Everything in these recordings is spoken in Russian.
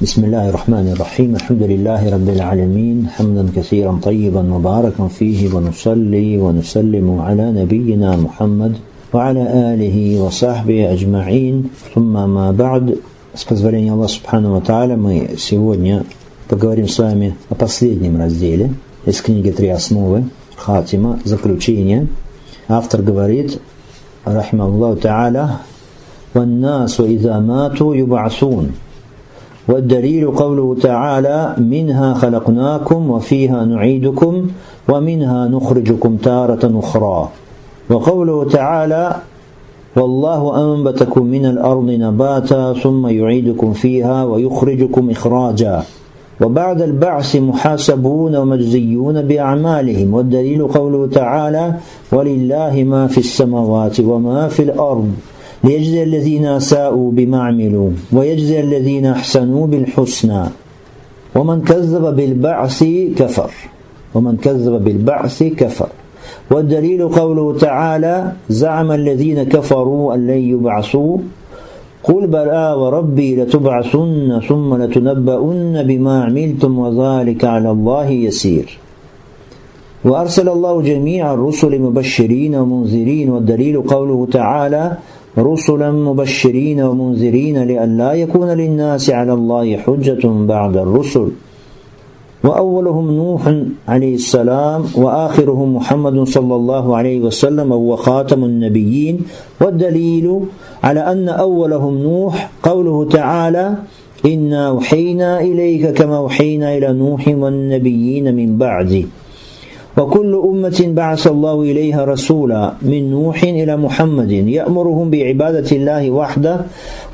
بسم الله الرحمن الرحيم الحمد لله رب العالمين حمدا كثيرا طيبا مباركا فيه ونصلي ونسلم على نبينا محمد وعلى آله وصحبه أجمعين ثم ما بعد с позволения Аллаха Субхану Тааля мы сегодня поговорим с вами о последнем разделе из книги «Три основы» Хатима, заключение. Автор говорит, рахмаллаху Тааля, «Ваннасу إذا ماتوا يبعثون والدليل قوله تعالى منها خلقناكم وفيها نعيدكم ومنها نخرجكم تارة أخرى. وقوله تعالى والله أنبتكم من الأرض نباتا ثم يعيدكم فيها ويخرجكم إخراجا. وبعد البعث محاسبون ومجزيون بأعمالهم. والدليل قوله تعالى ولله ما في السماوات وما في الأرض ليجزي الذين أساءوا بما عملوا ويجزي الذين أحسنوا بالحسنى. ومن كذب بالبعث كفر. ومن كذب بالبعث كفر. والدليل قوله تعالى زعم الذين كفروا أن لن يبعثوا. قل بلى وربي لتبعثن ثم لتنبؤن بما عملتم وذلك على الله يسير. وأرسل الله جميع الرسل مبشرين ومنذرين. والدليل قوله تعالى رسلا مبشرين ومنذرين لئلا يكون للناس على الله حجة بعد الرسل. وأولهم نوح عليه السلام وآخرهم محمد صلى الله عليه وسلم وهو خاتم النبيين. والدليل على أن أولهم نوح قوله تعالى إنا أوحينا إليك كما أوحينا إلى نوح والنبيين من بعده. وكل أمة بعث الله إليها رسولا من نوح إلى محمد يأمرهم بعبادة الله وحده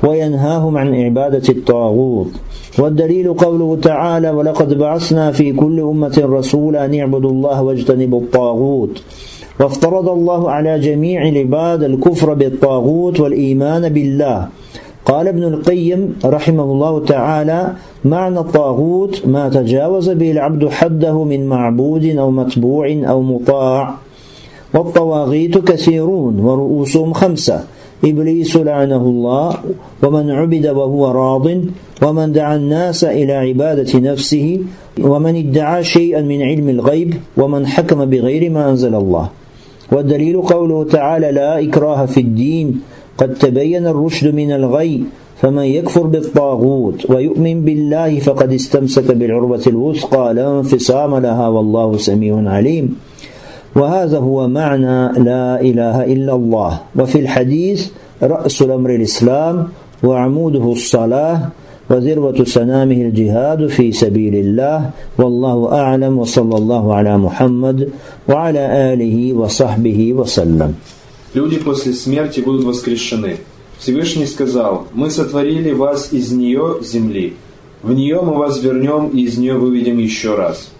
وينهاهم عن عبادة الطاغوت. والدليل قوله تعالى ولقد بعثنا في كل أمة رسولا أن الله واجتنبوا الطاغوت وافترض الله على جميع العباد الكفر بالطاغوت والإيمان بالله. قال ابن القيم رحمه الله تعالى معنى الطاغوت ما تجاوز به العبد حده من معبود أو متبوع أو مطاع والطواغيت كثيرون ورؤوسهم خمسة إبليس لعنه الله ومن عبد وهو راض ومن دعا الناس إلى عبادة نفسه ومن ادعى شيئا من علم الغيب ومن حكم بغير ما أنزل الله. والدليل قوله تعالى لا إكراه في الدين قد تبين الرشد من الغي فمن يكفر بالطاغوت ويؤمن بالله فقد استمسك بالعروة الوثقى لا انفصام لها والله سميع عليم. وهذا هو معنى لا إله إلا الله. وفي الحديث رأس الأمر الإسلام وعموده الصلاة وذروة سنامه الجهاد في سبيل الله والله أعلم وصلى الله على محمد وعلى آله وصحبه وسلم. Люди после смерти будут воскрешены. Всевышний сказал, «Мы сотворили вас из нее, земли. В нее мы вас вернем и из нее выведем еще раз».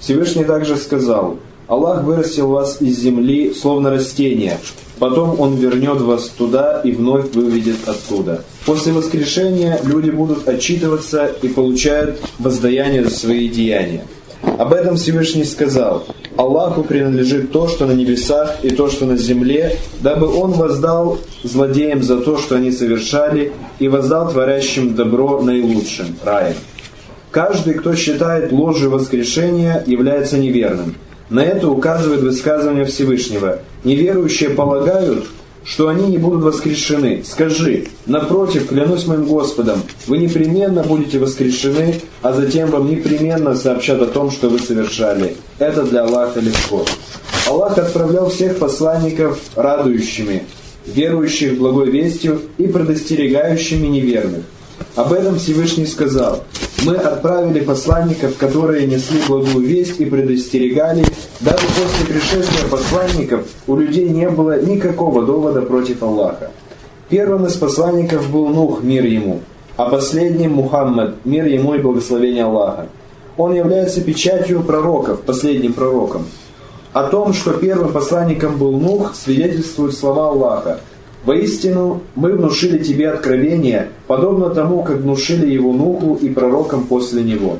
Всевышний также сказал, «Аллах вырастил вас из земли, словно растение. Потом Он вернет вас туда и вновь выведет оттуда». После воскрешения люди будут отчитываться и получают воздаяние за свои деяния. Об этом Всевышний сказал, Аллаху принадлежит то, что на небесах и то, что на земле, дабы Он воздал злодеям за то, что они совершали, и воздал творящим добро наилучшим, раем. Каждый, кто считает ложью воскрешения, является неверным. На это указывает высказывание Всевышнего. Неверующие полагают, что они не будут воскрешены. Скажи, напротив, клянусь моим Господом, вы непременно будете воскрешены, а затем вам непременно сообщат о том, что вы совершали. Это для Аллаха легко. Аллах отправлял всех посланников радующими, верующих благой вестью и предостерегающими неверных. Об этом Всевышний сказал, «Мы отправили посланников, которые несли благую весть и предостерегали, даже после пришествия посланников у людей не было никакого довода против Аллаха. Первым из посланников был Нух, мир ему, а последним Мухаммад, мир ему и благословение Аллаха. Он является печатью пророков, последним пророком. О том, что первым посланником был Нух, свидетельствуют слова Аллаха – Воистину, мы внушили тебе откровение, подобно тому, как внушили его Нуху и пророкам после него.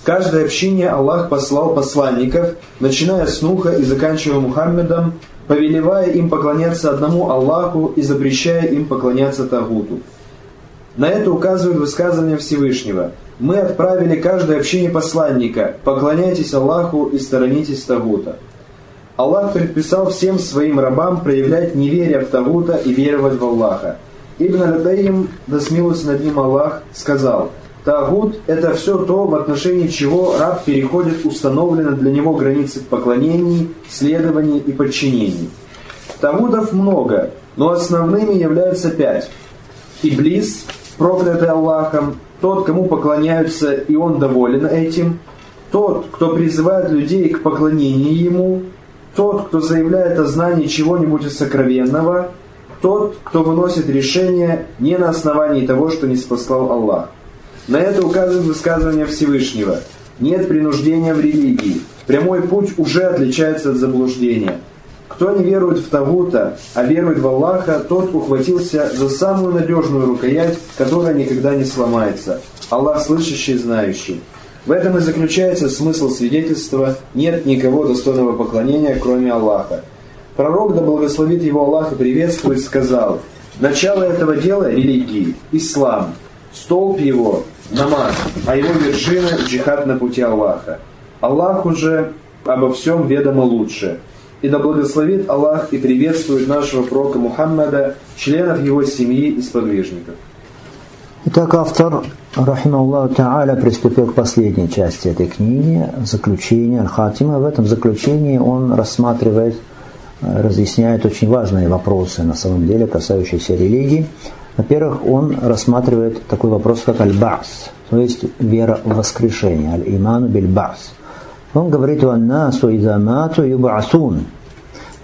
В каждой общине Аллах послал посланников, начиная с Нуха и заканчивая Мухаммедом, повелевая им поклоняться одному Аллаху и запрещая им поклоняться Тагуту. На это указывает высказывание Всевышнего. Мы отправили каждое общине посланника, поклоняйтесь Аллаху и сторонитесь Тагута. Аллах предписал всем своим рабам проявлять неверие в Тагута и веровать в Аллаха. Ибн Аль-Таим, да смилуется над ним Аллах, сказал, Тагут – это все то, в отношении чего раб переходит установленные для него границы в поклонении, следовании и подчинении. Тагутов много, но основными являются пять. Иблис, проклятый Аллахом, тот, кому поклоняются, и он доволен этим, тот, кто призывает людей к поклонению ему, тот, кто заявляет о знании чего-нибудь сокровенного, тот, кто выносит решение не на основании того, что не спаслал Аллах. На это указывает высказывание Всевышнего. Нет принуждения в религии. Прямой путь уже отличается от заблуждения. Кто не верует в Тавута, а верует в Аллаха, тот ухватился за самую надежную рукоять, которая никогда не сломается. Аллах слышащий и знающий. В этом и заключается смысл свидетельства «нет никого достойного поклонения, кроме Аллаха». Пророк, да благословит его Аллах и приветствует, сказал «Начало этого дела – религии, ислам, столб его – намаз, а его вершина – джихад на пути Аллаха. Аллах уже обо всем ведомо лучше. И да благословит Аллах и приветствует нашего пророка Мухаммада, членов его семьи и сподвижников. Итак, автор, рахималлаху та'аля, приступил к последней части этой книги, заключение Аль-Хатима. В этом заключении он рассматривает, разъясняет очень важные вопросы, на самом деле, касающиеся религии. Во-первых, он рассматривает такой вопрос, как аль-баас, то есть вера в воскрешение, аль-иману биль-баас. Он говорит, «Ваннасу идамату юбасун».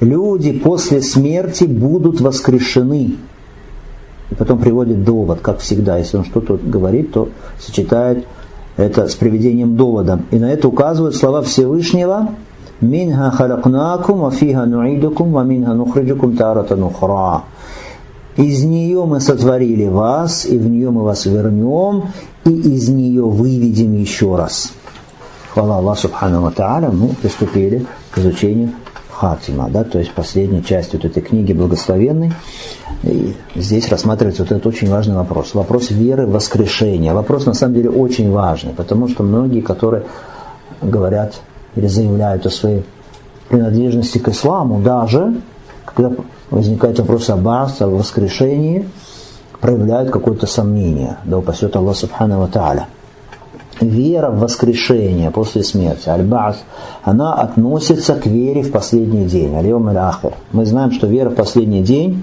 Люди после смерти будут воскрешены. И потом приводит довод, как всегда. Если он что-то говорит, то сочетает это с приведением довода. И на это указывают слова Всевышнего «Минха халакнакум, ва фиха нуидукум, ва минха нухриджукум тарата нухра». Из нее мы сотворили вас, и в нее мы вас вернем, и из нее выведем еще раз. Хвала Аллаху Субхану Ва Та'аля, мы приступили к изучению Хатима, да, то есть последней части вот этой книги благословенной. И здесь рассматривается вот этот очень важный вопрос. Вопрос веры в воскрешение. Вопрос на самом деле очень важный, потому что многие, которые говорят или заявляют о своей принадлежности к исламу, даже когда возникает вопрос об Ас, о воскрешении, проявляют какое-то сомнение. Да упасет Аллах Субхану Ва Та'аля вера в воскрешение после смерти, аль-баас, она относится к вере в последний день, аль-йом ахир Мы знаем, что вера в последний день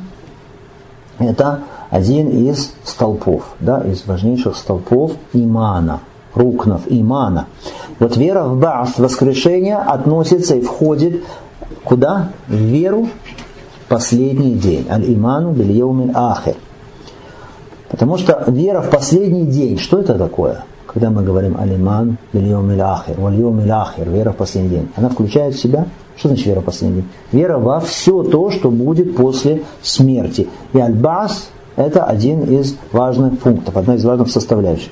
– это один из столпов, да, из важнейших столпов имана, рукнов имана. Вот вера в баас, воскрешение, относится и входит куда? В веру в последний день. Аль-иману биль ахир. Потому что вера в последний день, что это такое? Когда мы говорим алиман бельем ахир, вальем ахир, вера в последний день, она включает в себя, что значит вера в последний день? Вера во все то, что будет после смерти. И альбас – это один из важных пунктов, одна из важных составляющих.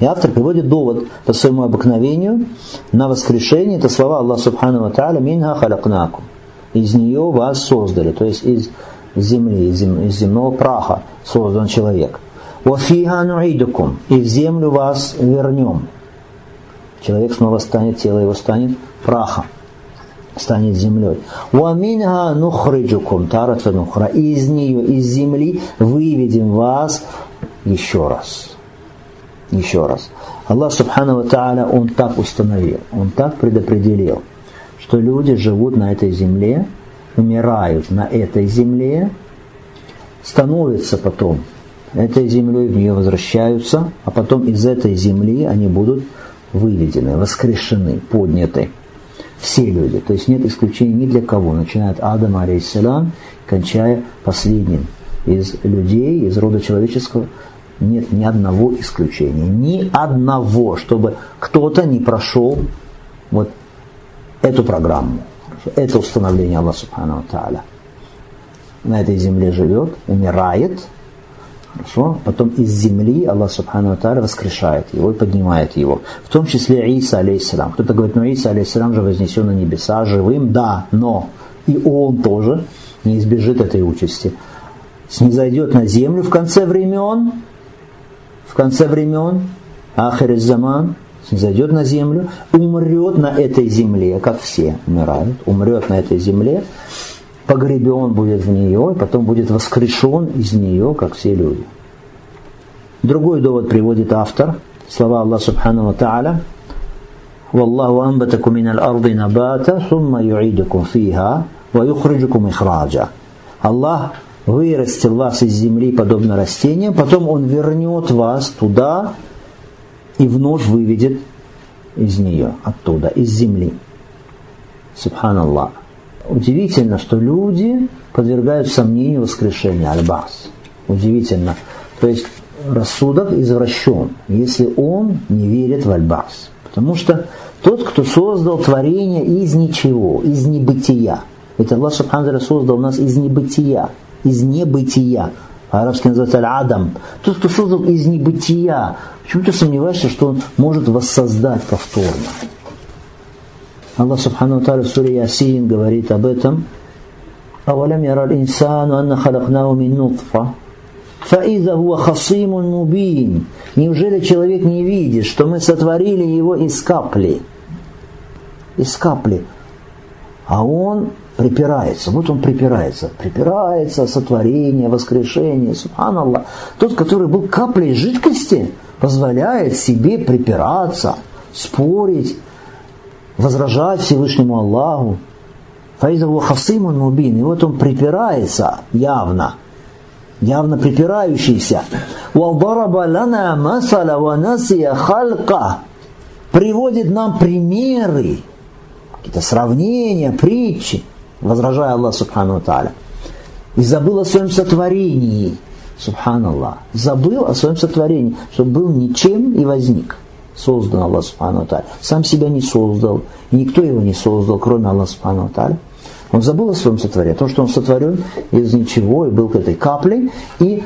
И автор приводит довод по своему обыкновению на воскрешение. Это слова Аллаха Субхану Та'аля «Минха халакнакум». Из нее вас создали, то есть из земли, из земного праха создан человек. «Вафиха нуидукум» и в землю вас вернем. Человек снова станет, тело его станет прахом, станет землей. «Ваминха нухриджукум» тарата нухра. Из нее, из земли выведем вас еще раз. Еще раз. Аллах Субхану Та'аля, Он так установил, Он так предопределил, что люди живут на этой земле, умирают на этой земле, становятся потом этой землей, в нее возвращаются, а потом из этой земли они будут выведены, воскрешены, подняты. Все люди, то есть нет исключений ни для кого, начиная от Адама, алейхиссалам, кончая последним из людей, из рода человеческого, нет ни одного исключения, ни одного, чтобы кто-то не прошел вот эту программу, это установление Аллаха Субхану. На этой земле живет, умирает, Хорошо? Потом из земли Аллах Субхану Тааля воскрешает его и поднимает его. В том числе Иса, алейхиссалам. Кто-то говорит, ну Иса, алейхиссалам же вознесен на небеса живым. Да, но и он тоже не избежит этой участи. Снизойдет на землю в конце времен в конце времен, Ахир Заман, зайдет на землю, умрет на этой земле, как все умирают, умрет на этой земле, погребен будет в нее, и потом будет воскрешен из нее, как все люди. Другой довод приводит автор, слова Аллаха Субхану Тааля, والله أنبتكم من الأرض نباتا ثم يعيدكم فيها ويخرجكم إخراجا Аллах вырастил вас из земли подобно растениям, потом Он вернет вас туда и вновь выведет из нее, оттуда, из земли. Субханаллах. Удивительно, что люди подвергают сомнению воскрешения Аль-Бас. Удивительно. То есть рассудок извращен, если он не верит в Аль-Бас. Потому что тот, кто создал творение из ничего, из небытия. Ведь Аллах Субхану создал нас из небытия, из небытия. По-арабски называется аль-адам. Тот, кто создал из небытия. Почему ты сомневаешься, что он может воссоздать повторно? Аллах Субхану Тааля в суре Ясин говорит об этом. أولم يرى الإنسان أن خلقناه من نطفة فإذا هو خصيم مبين Неужели человек не видит, что мы сотворили его из капли? Из капли. А он припирается. Вот он припирается. Припирается, сотворение, воскрешение. Субханаллах. Тот, который был каплей жидкости, позволяет себе припираться, спорить, возражать Всевышнему Аллаху. Фаизаву хасимун мубин. И вот он припирается явно, явно припирающийся. Валдараба лана масала ва насия халька. Приводит нам примеры, какие-то сравнения, притчи, возражая Аллах Субхану Тааля. И забыл о своем сотворении. Субханаллах. Забыл о своем сотворении, чтобы был ничем и возник создан Аллах Субхану. Сам себя не создал, никто его не создал, кроме Аллаха Субхану. Он забыл о своем сотворении, о том, что он сотворен из ничего и был к этой каплей, и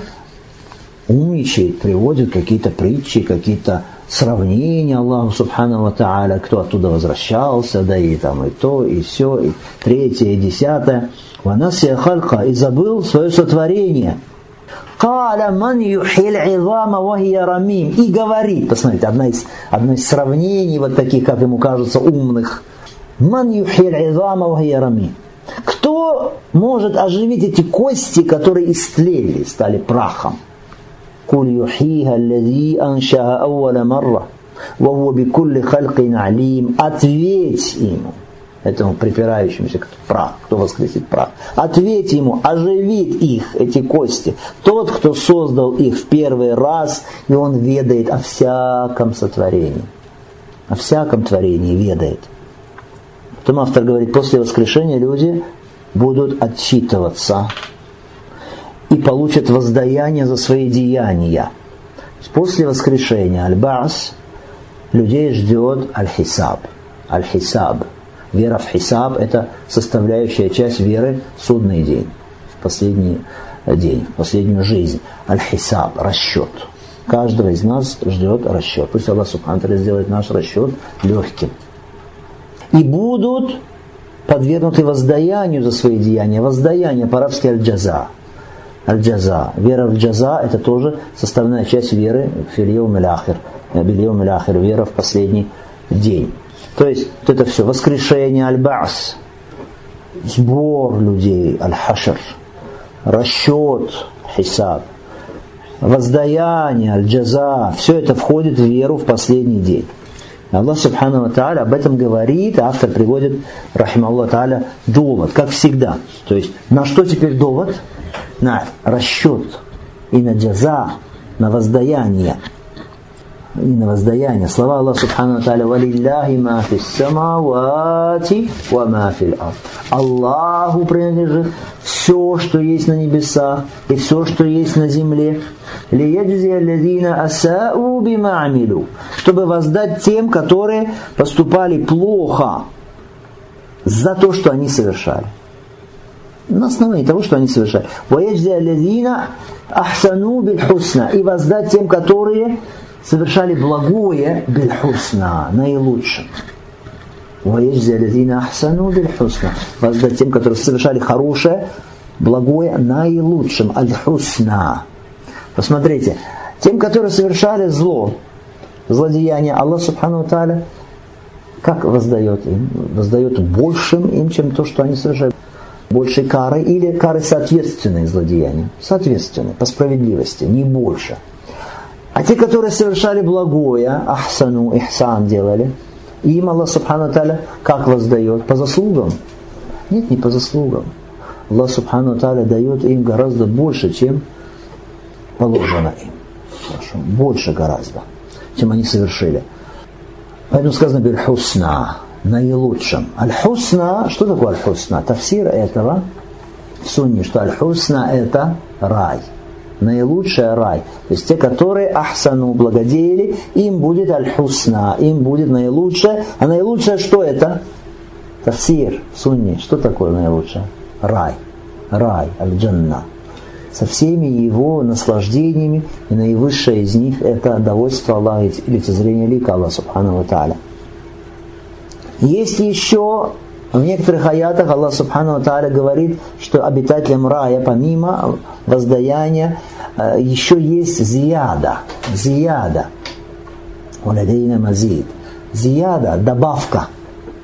умничает, приводит какие-то притчи, какие-то сравнения Аллаху Субхану Тааля, кто оттуда возвращался, да и там и то, и все, и третье, и десятое. Ванасия халька, и забыл свое сотворение – Каля ман юхиль. И говорит, посмотрите, одна из, одно из сравнений вот таких, как ему кажется, умных. Ман юхиль изама. Кто может оживить эти кости, которые истлели, стали прахом? Ответь ему этому припирающемуся прах, кто воскресит прах. Ответь ему, оживит их, эти кости. Тот, кто создал их в первый раз, и он ведает о всяком сотворении. О всяком творении ведает. Потом автор говорит, после воскрешения люди будут отчитываться и получат воздаяние за свои деяния. После воскрешения Аль-Бас людей ждет Аль-Хисаб. Аль-Хисаб – Вера в хисаб – это составляющая часть веры в судный день, в последний день, в последнюю жизнь. Аль-хисаб – расчет. Каждого из нас ждет расчет. Пусть Аллах Субхану сделает наш расчет легким. И будут подвергнуты воздаянию за свои деяния. Воздаяние по-арабски аль-джаза. Аль-джаза. Вера в джаза – это тоже составная часть веры в фильеум аль-ахир. Вера в последний день. То есть вот это все, воскрешение аль-баас, сбор людей, аль-хашр, расчет, хисаб, воздаяние, аль-джаза, все это входит в веру в последний день. Аллах Субхану Тааля об этом говорит, а автор приводит, рахим Аллах Тааля, довод, как всегда. То есть, на что теперь довод? На расчет и на джаза, на воздаяние и на воздаяние. Слова Аллаха Субхану Тааля «Валилляхи ма фис самавати ва ма фил ард». Аллаху принадлежит все, что есть на небесах и все, что есть на земле. «Лияджзи аллазина асау бима амилу» чтобы воздать тем, которые поступали плохо за то, что они совершали. На основании того, что они совершали. «Ваяджзи аллазина ахсану биль хусна» и воздать тем, которые совершали благое бельхусна, наилучшим. Воздать тем, которые совершали хорошее, благое наилучшим, аль-хусна. Посмотрите, Тем, которые совершали зло, злодеяние, Аллах Субхану Таля как воздает им? Воздает большим им, чем то, что они совершают. Большей кары или кары соответственные злодеяниям. Соответственные, по справедливости, не больше. А те, которые совершали благое, ахсану, ихсан делали, им Аллах Субхану Таля как воздает? По заслугам? Нет, не по заслугам. Аллах Субхану Таля дает им гораздо больше, чем положено им. Хорошо. Больше гораздо, чем они совершили. Поэтому сказано «бельхусна» наилучшем. Аль-хусна, что такое аль-хусна? Тафсир этого в сунне, что аль-хусна это рай. Наилучший рай. То есть те, которые ахсану благодеяли, им будет аль-хусна, им будет наилучшее. А наилучшее что это? Тафсир в сунне. Что такое наилучшее? Рай. Рай, аль-джанна со всеми его наслаждениями, и наивысшее из них это довольство Аллаха и лицезрение лика Аллаха Субхану. Есть еще в некоторых аятах Аллах Субхану Тааля говорит, что обитателям рая, помимо воздаяния, э, еще есть зияда. Зияда. Уладейна мазид. Зияда, добавка.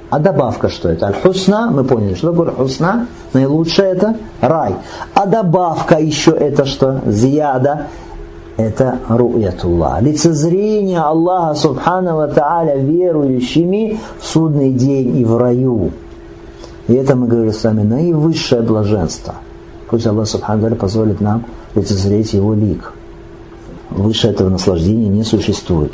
А добавка что это? Аль-Хусна, мы поняли, что такое Аль-Хусна? Наилучшее это рай. А добавка еще это что? Зияда. Это ру'ятуллах. Лицезрение Аллаха Субхану Тааля верующими в судный день и в раю. И это мы говорили с вами наивысшее блаженство. Пусть Аллах Субхану позволит нам лицезреть Его лик. Выше этого наслаждения не существует.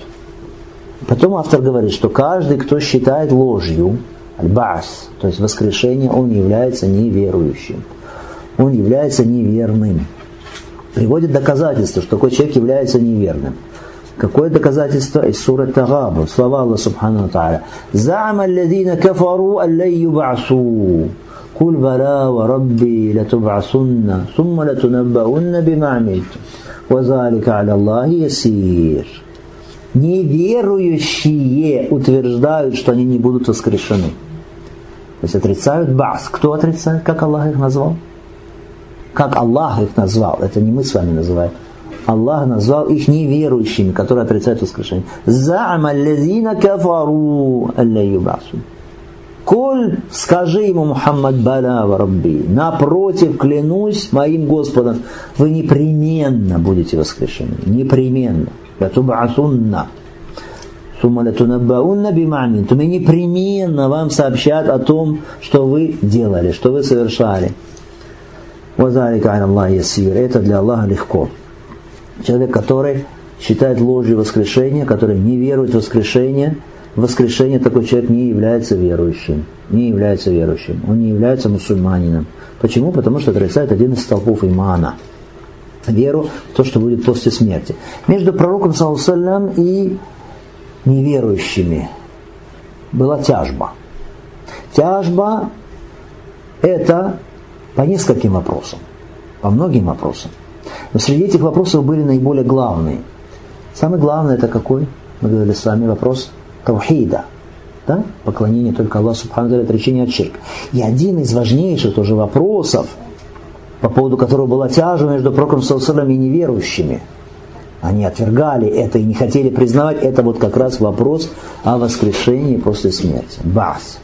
Потом автор говорит, что каждый, кто считает ложью, аль-баас, то есть воскрешение, он является неверующим. Он является неверным. Приводит доказательство, что такой человек является неверным. Какое доказательство из суры Тагабу? Слова Аллаха Субхану Тааля. «За'ама алладина кафару аллай юб'асу». قل بلى وربي لتبعثن ثم لتنبؤن بما عملتم وذلك على الله يسير неверующие утверждают, что они не будут воскрешены. То есть отрицают бас. Кто отрицает? Как Аллах их назвал? Как Аллах их назвал? Это не мы с вами называем. Аллах назвал их неверующими, которые отрицают воскрешение. Заама лезина кафару алля. Коль, скажи ему, Мухаммад Бала Рабби, напротив, клянусь моим Господом, вы непременно будете воскрешены. Непременно. Латубасунна. Сумма латунаббаунна бимамин. То непременно вам сообщат о том, что вы делали, что вы совершали. Вазарика Аллах Ясир. Это для Аллаха легко. Человек, который считает ложью воскрешение, который не верует в воскрешение, воскрешение такой человек не является верующим. Не является верующим. Он не является мусульманином. Почему? Потому что отрицает один из столпов имана – веру в то, что будет после смерти. Между пророком Саллаллаху и неверующими была тяжба. Тяжба – это по нескольким вопросам, по многим вопросам. Но среди этих вопросов были наиболее главные. Самый главный – это какой? Мы говорили с вами вопрос таухида. Да? Поклонение только Аллаху Субхану отречение от ширка. И один из важнейших тоже вопросов – по поводу которого была тяжа между пророком Саусалом и неверующими. Они отвергали это и не хотели признавать. Это вот как раз вопрос о воскрешении после смерти. Бас.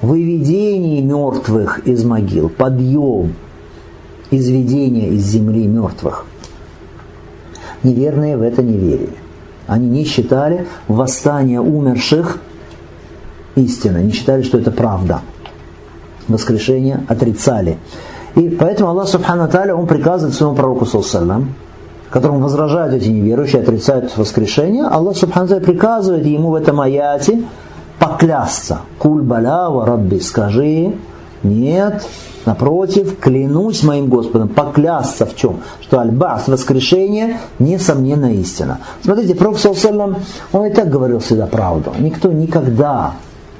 Выведение мертвых из могил, подъем, изведение из земли мертвых. Неверные в это не верили. Они не считали восстание умерших истиной, не считали, что это правда. Воскрешение отрицали. И поэтому Аллах Субхану Таля, Он приказывает своему пророку, саллаллаху которому возражают эти неверующие, отрицают воскрешение, Аллах Субхану Таля приказывает ему в этом аяте поклясться. Куль балява рабби, скажи, нет, напротив, клянусь моим Господом, поклясться в чем? Что альбас, воскрешение, несомненно истина. Смотрите, Пророк Саллаллаху он и так говорил всегда правду. Никто никогда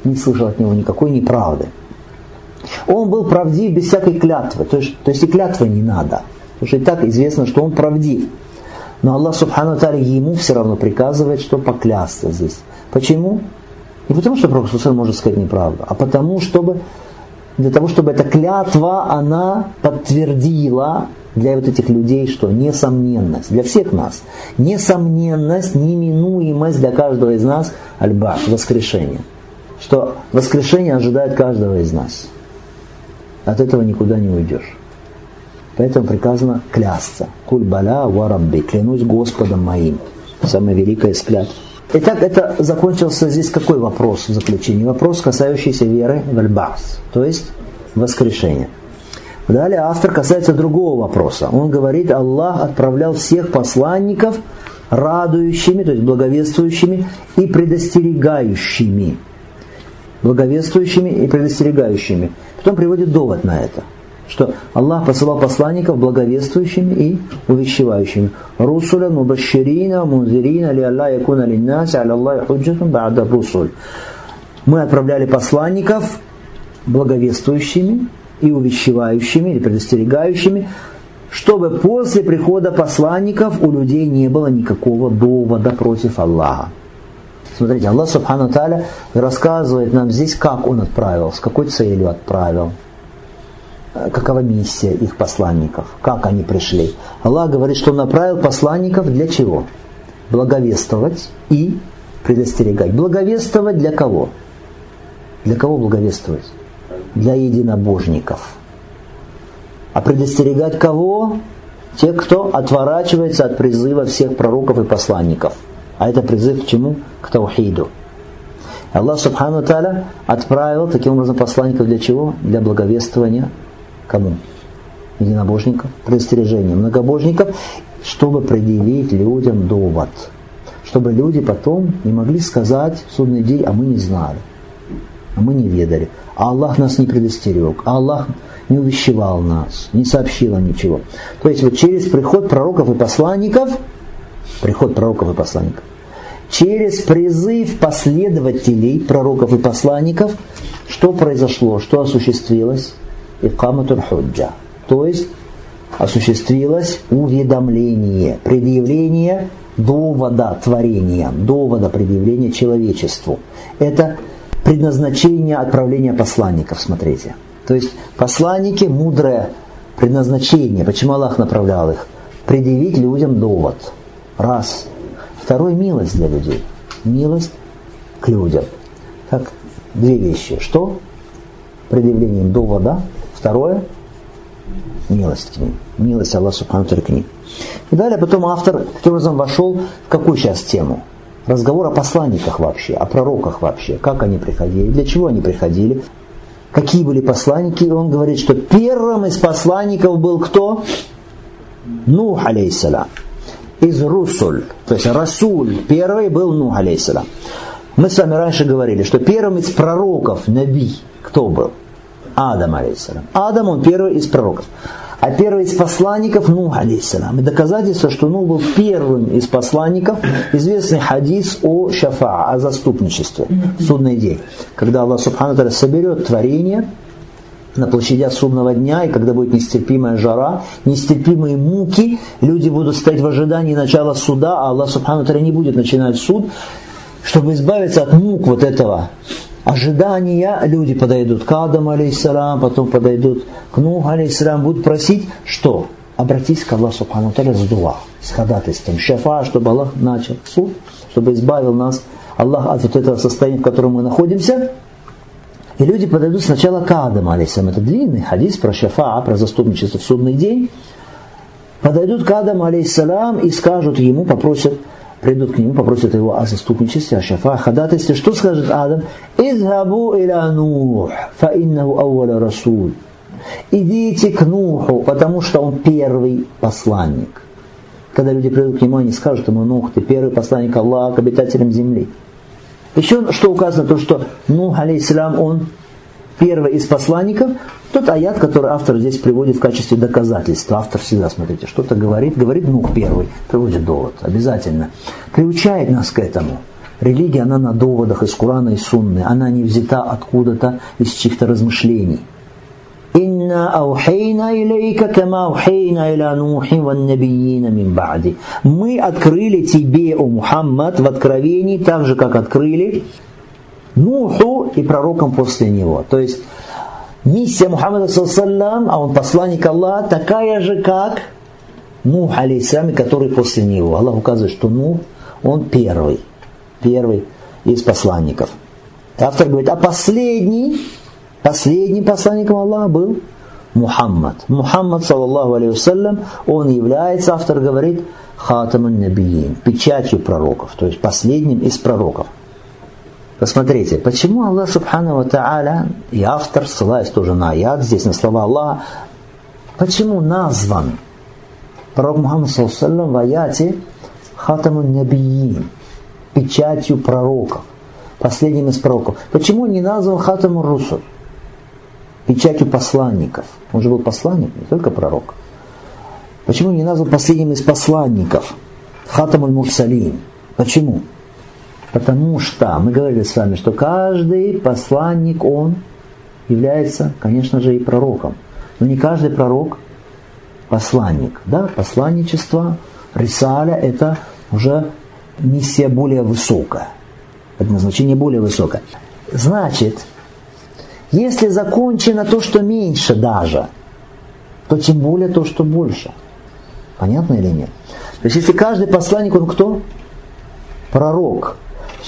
не слышал от него никакой неправды. Он был правдив без всякой клятвы. То есть, то есть и клятвы не надо. Потому что и так известно, что он правдив. Но Аллах Субхану Таля ему все равно приказывает, что поклясться здесь. Почему? Не потому, что Пророк может сказать неправду, а потому, чтобы для того, чтобы эта клятва, она подтвердила для вот этих людей что? Несомненность. Для всех нас. Несомненность, неминуемость для каждого из нас альба, воскрешение. Что воскрешение ожидает каждого из нас. От этого никуда не уйдешь. Поэтому приказано клясться. Куль баля варабби, клянусь Господом моим. Самая великая из клятв. Итак, это закончился здесь какой вопрос в заключении? Вопрос, касающийся веры в Альбас, то есть воскрешения. Далее автор касается другого вопроса. Он говорит, Аллах отправлял всех посланников радующими, то есть благовествующими и предостерегающими. Благовествующими и предостерегающими. Потом приводит довод на это, что Аллах посылал посланников благовествующими и увещевающими. Русуля мубаширина мунзирина ли Аллах якуна линнаси аля Аллах худжатун ба'да русуль. Мы отправляли посланников благовествующими и увещевающими или предостерегающими, чтобы после прихода посланников у людей не было никакого довода против Аллаха. Смотрите, Аллах Субхану Таля рассказывает нам здесь, как Он отправил, с какой целью отправил, какова миссия их посланников, как они пришли. Аллах говорит, что Он направил посланников для чего? Благовествовать и предостерегать. Благовествовать для кого? Для кого благовествовать? для единобожников. А предостерегать кого? Те, кто отворачивается от призыва всех пророков и посланников. А это призыв к чему? К таухиду. Аллах Субхану Таля отправил таким образом посланников для чего? Для благовествования кому? Единобожников, предостережения многобожников, чтобы предъявить людям довод. Чтобы люди потом не могли сказать в судный день, а мы не знали, а мы не ведали а Аллах нас не предостерег, а Аллах не увещевал нас, не сообщил ничего. То есть вот через приход пророков и посланников, приход пророков и посланников, через призыв последователей пророков и посланников, что произошло, что осуществилось? Икаматуль худжа. То есть осуществилось уведомление, предъявление довода творения, довода предъявления человечеству. Это предназначение отправления посланников, смотрите. То есть посланники, мудрое предназначение, почему Аллах направлял их? Предъявить людям довод. Раз. Второй – милость для людей. Милость к людям. Так, две вещи. Что? Предъявлением довода. Второе – милость к ним. Милость Аллаха Субхану к ним. И далее потом автор таким образом вошел в какую сейчас тему? разговор о посланниках вообще, о пророках вообще, как они приходили, для чего они приходили, какие были посланники. И он говорит, что первым из посланников был кто? Нух, алейсалям. Из Русуль, то есть Расуль, первый был Нух, алейсалям. Мы с вами раньше говорили, что первым из пророков, Наби, кто был? Адам, алейсалям. Адам, он первый из пророков. А первый из посланников Нух, алейсалам. И доказательство, что Нух был первым из посланников, известный хадис о шафа, о заступничестве, судный день. Когда Аллах Субхану соберет творение, на площадях судного дня, и когда будет нестерпимая жара, нестерпимые муки, люди будут стоять в ожидании начала суда, а Аллах Субхану не будет начинать суд, чтобы избавиться от мук вот этого ожидания люди подойдут к Адаму, алейхиссалам, потом подойдут к Нуху, алейхиссалам, будут просить, что? Обратись к Аллаху Субхану Таля с дуа, с ходатайством, шафа, чтобы Аллах начал суд, чтобы избавил нас, Аллах, от вот этого состояния, в котором мы находимся. И люди подойдут сначала к Адаму, алейхиссалам. Это длинный хадис про шафа, про заступничество в судный день. Подойдут к Адаму, алейхиссалам, и скажут ему, попросят, придут к нему, попросят его о заступничестве, о шафа, о ходатайстве. Что скажет Адам? «Изхабу иля Нух, фа иннаху ауаля расуль». Идите к Нуху, потому что он первый посланник. Когда люди придут к нему, они скажут ему, Нух, ты первый посланник Аллаха к обитателям земли. Еще что указано, то, что Нух, алейхиссалам, он первый из посланников, тот аят, который автор здесь приводит в качестве доказательства. Автор всегда, смотрите, что-то говорит, говорит Нух первый, приводит довод, обязательно. Приучает нас к этому. Религия, она на доводах из Курана и Сунны, она не взята откуда-то из чьих-то размышлений. «Инна аухейна илейка, кама аухейна иля Нухи ван мин ба'ди». Мы открыли тебе, о Мухаммад, в откровении, так же, как открыли Нуху и пророкам после него. То есть Миссия Мухаммада, саллам, а он посланник Аллаха, такая же, как Нух, алейсалам, который после него. Аллах указывает, что Нух, он первый, первый из посланников. Автор говорит, а последний, последним посланником Аллаха был Мухаммад. Мухаммад, саллаллаху алейhi он является, автор говорит, хатамун набиин, печатью пророков, то есть последним из пророков. Посмотрите, почему Аллах Субхану Тааля и автор, ссылаясь тоже на аят, здесь на слова Аллаха, почему назван пророк Мухаммад в аяте хатамун набиин, печатью пророков, последним из пророков. Почему не назван хатамун русуль? печатью посланников. Он же был посланник, не только пророк. Почему не назван последним из посланников? Хатам аль-Мурсалин. Почему? Потому что мы говорили с вами, что каждый посланник, он является, конечно же, и пророком. Но не каждый пророк посланник. Да? Посланничество, рисаля – это уже миссия более высокая. Это назначение более высокое. Значит, если закончено то, что меньше даже, то тем более то, что больше. Понятно или нет? То есть если каждый посланник, он кто? Пророк.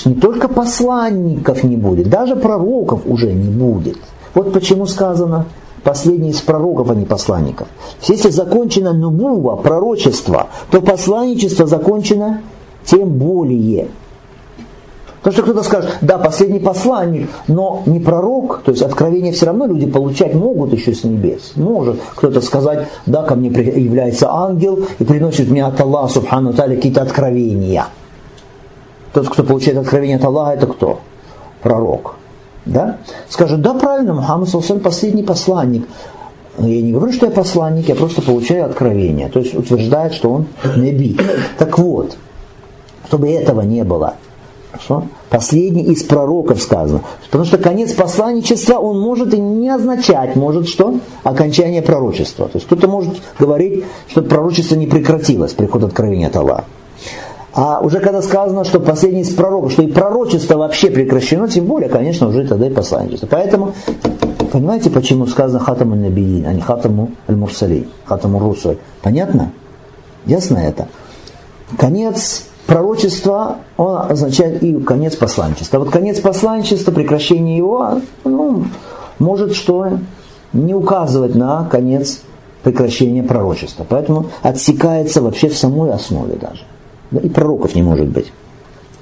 Не только посланников не будет, даже пророков уже не будет. Вот почему сказано последний из пророков, а не посланников. Если закончено нубува, пророчество, то посланничество закончено тем более. Потому что кто-то скажет, да, последний посланник, но не пророк, то есть откровение все равно люди получать могут еще с небес. Может кто-то сказать, да, ко мне является ангел и приносит мне от Аллаха, субхану какие-то откровения. Тот, кто получает откровение от Аллаха, это кто? Пророк. Да? Скажет, да, правильно, Мухаммад Саусаль последний посланник. Я не говорю, что я посланник, я просто получаю откровение. То есть утверждает, что он неби. Так вот, чтобы этого не было – Хорошо? Последний из пророков сказано. Потому что конец посланничества, он может и не означать, может что? Окончание пророчества. То есть кто-то может говорить, что пророчество не прекратилось, приход откровения от Аллаха. А уже когда сказано, что последний из пророков, что и пророчество вообще прекращено, тем более, конечно, уже тогда и посланничество. Поэтому, понимаете, почему сказано хатаму набиин, а не хатаму аль-мурсали, хатаму русуль? Понятно? Ясно это? Конец пророчество, он означает и конец посланчества. Вот конец посланчества, прекращение его, ну, может что не указывать на конец прекращения пророчества. Поэтому отсекается вообще в самой основе даже. И пророков не может быть.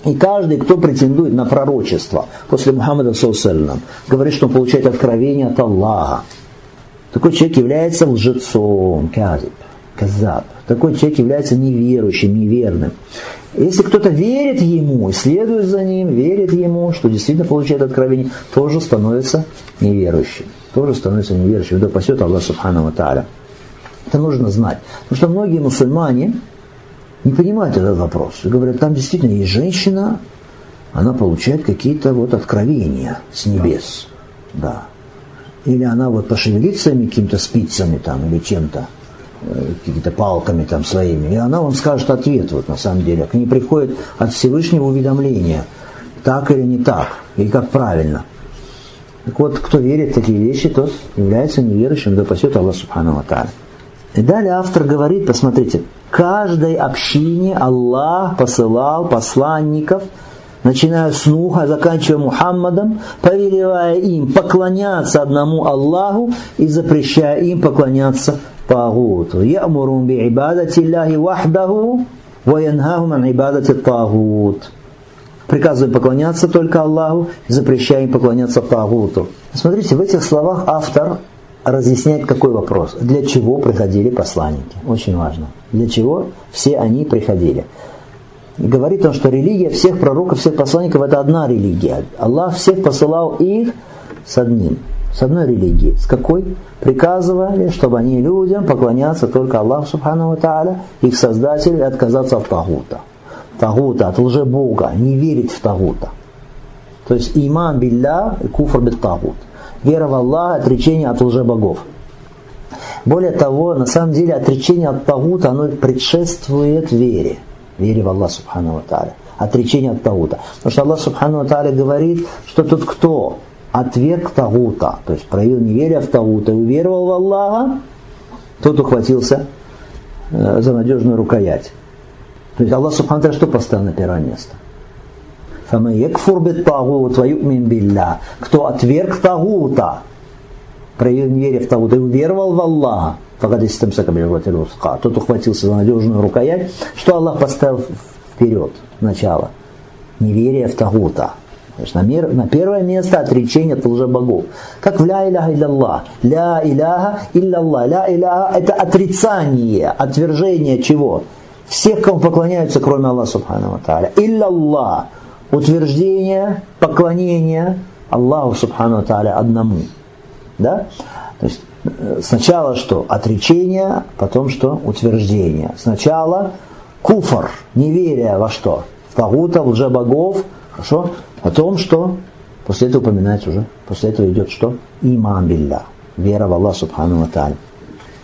И каждый, кто претендует на пророчество после Мухаммада Саусалям, говорит, что он получает откровение от Аллаха. Такой человек является лжецом, казиб, казаб. Такой человек является неверующим, неверным. Если кто-то верит ему, следует за ним, верит ему, что действительно получает откровение, тоже становится неверующим. Тоже становится неверующим. Да пасет Аллах Субхану Тааля. Это нужно знать. Потому что многие мусульмане не понимают этот вопрос. И говорят, там действительно есть женщина, она получает какие-то вот откровения с небес. Да. Или она вот пошевелится какими-то спицами там или чем-то какими-то палками там своими, и она вам скажет ответ, вот на самом деле. К ней приходит от Всевышнего уведомление, так или не так, и как правильно. Так вот, кто верит в такие вещи, тот является неверующим, да пасет Аллах Субхану Ва И далее автор говорит, посмотрите, каждой общине Аллах посылал посланников, начиная с Нуха, заканчивая Мухаммадом, повелевая им поклоняться одному Аллаху и запрещая им поклоняться Тагуту. Ямурум би ибадати Аллахи вахдаху, ваянхахум ан ибадати Тагут. Приказываем поклоняться только Аллаху, запрещаем поклоняться Тагуту. Смотрите, в этих словах автор разъясняет какой вопрос. Для чего приходили посланники? Очень важно. Для чего все они приходили? Говорит он, что религия всех пророков, всех посланников – это одна религия. Аллах всех посылал их с одним с одной религии. С какой? Приказывали, чтобы они людям поклоняться только Аллаху Субхану Тааля, их создателю, и отказаться от Тагута. Тагута, от лже-бога, не верить в Тагута. То есть иман билля и куфр бит Тагут. Вера в Аллаха, отречение от лже-богов. Более того, на самом деле отречение от Тагута, оно предшествует вере. Вере в Аллаха Субхану Тааля. Отречение от Тагута. Потому что Аллах Субхану Тааля говорит, что тот, кто отверг Тагута, то есть проявил неверие в Тагута и уверовал в Аллаха, тот ухватился э, за надежную рукоять. То есть Аллах Субхану что поставил на первое место? Кто отверг Тагута, проявил неверие в Тагута и уверовал в Аллаха, тот ухватился за надежную рукоять, что Аллах поставил вперед, начало? Неверие в Тагута. на, мир, на первое место отречение от лжебогов. Как в ля иляха илляллах. Ля иляха илляллах. Ля иляха это отрицание, отвержение чего? Всех, кому поклоняются, кроме Аллаха Субхану Тааля. Илляллах. Утверждение, поклонение Аллаху Субхану Тааля одному. Да? То есть э, сначала что? Отречение, потом что? Утверждение. Сначала куфар, неверие во что? В Тагута, в лжебогов, хорошо? О том, что после этого упоминается уже, после этого идет что? Иман билля, вера в Аллах Субхану Та'аля.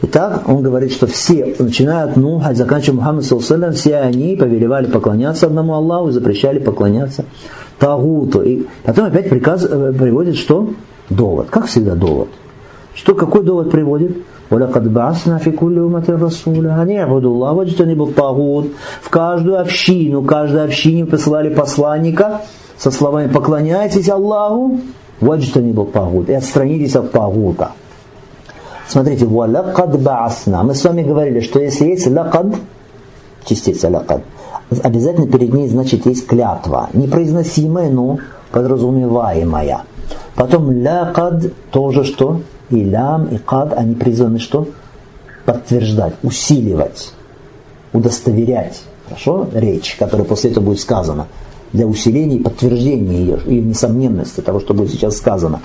Итак, он говорит, что все, начиная от Нуха, заканчивая Мухаммад Салсалям, все они повелевали поклоняться одному Аллаху и запрещали поклоняться Тагуту. И потом опять приказ э, приводит что? Довод. Как всегда довод. Что, какой довод приводит? ولقد بعثنا في كل أمة رسولا أن يعبدوا الله واجتنبوا الطاغوت. В каждую общину, каждой общине посылали посланника со словами «поклоняйтесь Аллаху, واجتنبوا الطاغوت» и отстранитесь от тагута. Смотрите, «Валакад баасна». Мы с вами говорили, что если есть «лакад», частица «лакад», обязательно перед ней, значит, есть клятва. Непроизносимая, но подразумеваемая. Потом «лакад» тоже что? И «лям», и «кад» они призваны что? Подтверждать, усиливать, удостоверять. Хорошо? Речь, которая после этого будет сказана для усиления и подтверждения ее, ее несомненности того, что будет сейчас сказано.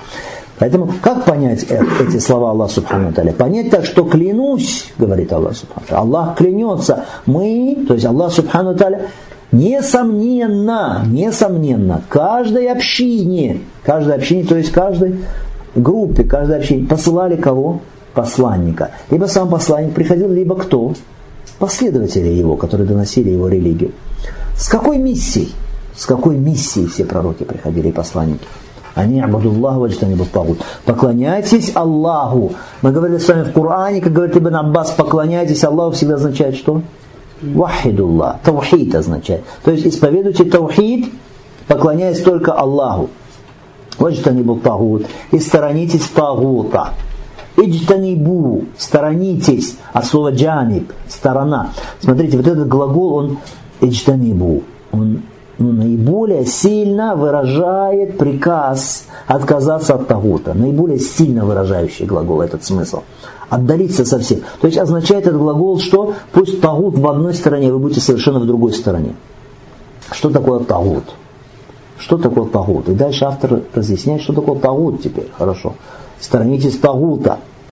Поэтому как понять эти слова Аллаха Субхану Таля? Понять так, что клянусь, говорит Аллах Субхану Аллах клянется, мы, то есть Аллах Субхану Таля, несомненно, несомненно, каждой общине, каждой общине, то есть каждой группе, каждой общине посылали кого? Посланника. Либо сам посланник приходил, либо кто? Последователи его, которые доносили его религию. С какой миссией? С какой миссией все пророки приходили и посланники? Они абадуллаху ваджтанибу тагут. Поклоняйтесь Аллаху. Мы говорили с вами в Коране, как говорит Ибн Аббас, поклоняйтесь Аллаху всегда означает что? Вахидуллах. Таухид означает. То есть исповедуйте таухид, поклоняясь только Аллаху. Ваджтанибу тагут. И сторонитесь тагута. Иджтанибу, сторонитесь, от слова джаниб, сторона. Смотрите, вот этот глагол, он иджтанибу, он ну, наиболее сильно выражает приказ отказаться от того-то. Наиболее сильно выражающий глагол этот смысл. Отдалиться совсем. То есть означает этот глагол, что пусть тагут в одной стороне, вы будете совершенно в другой стороне. Что такое тагут? Что такое тагут? И дальше автор разъясняет, что такое тагут теперь. Хорошо. Сторонитесь тагута.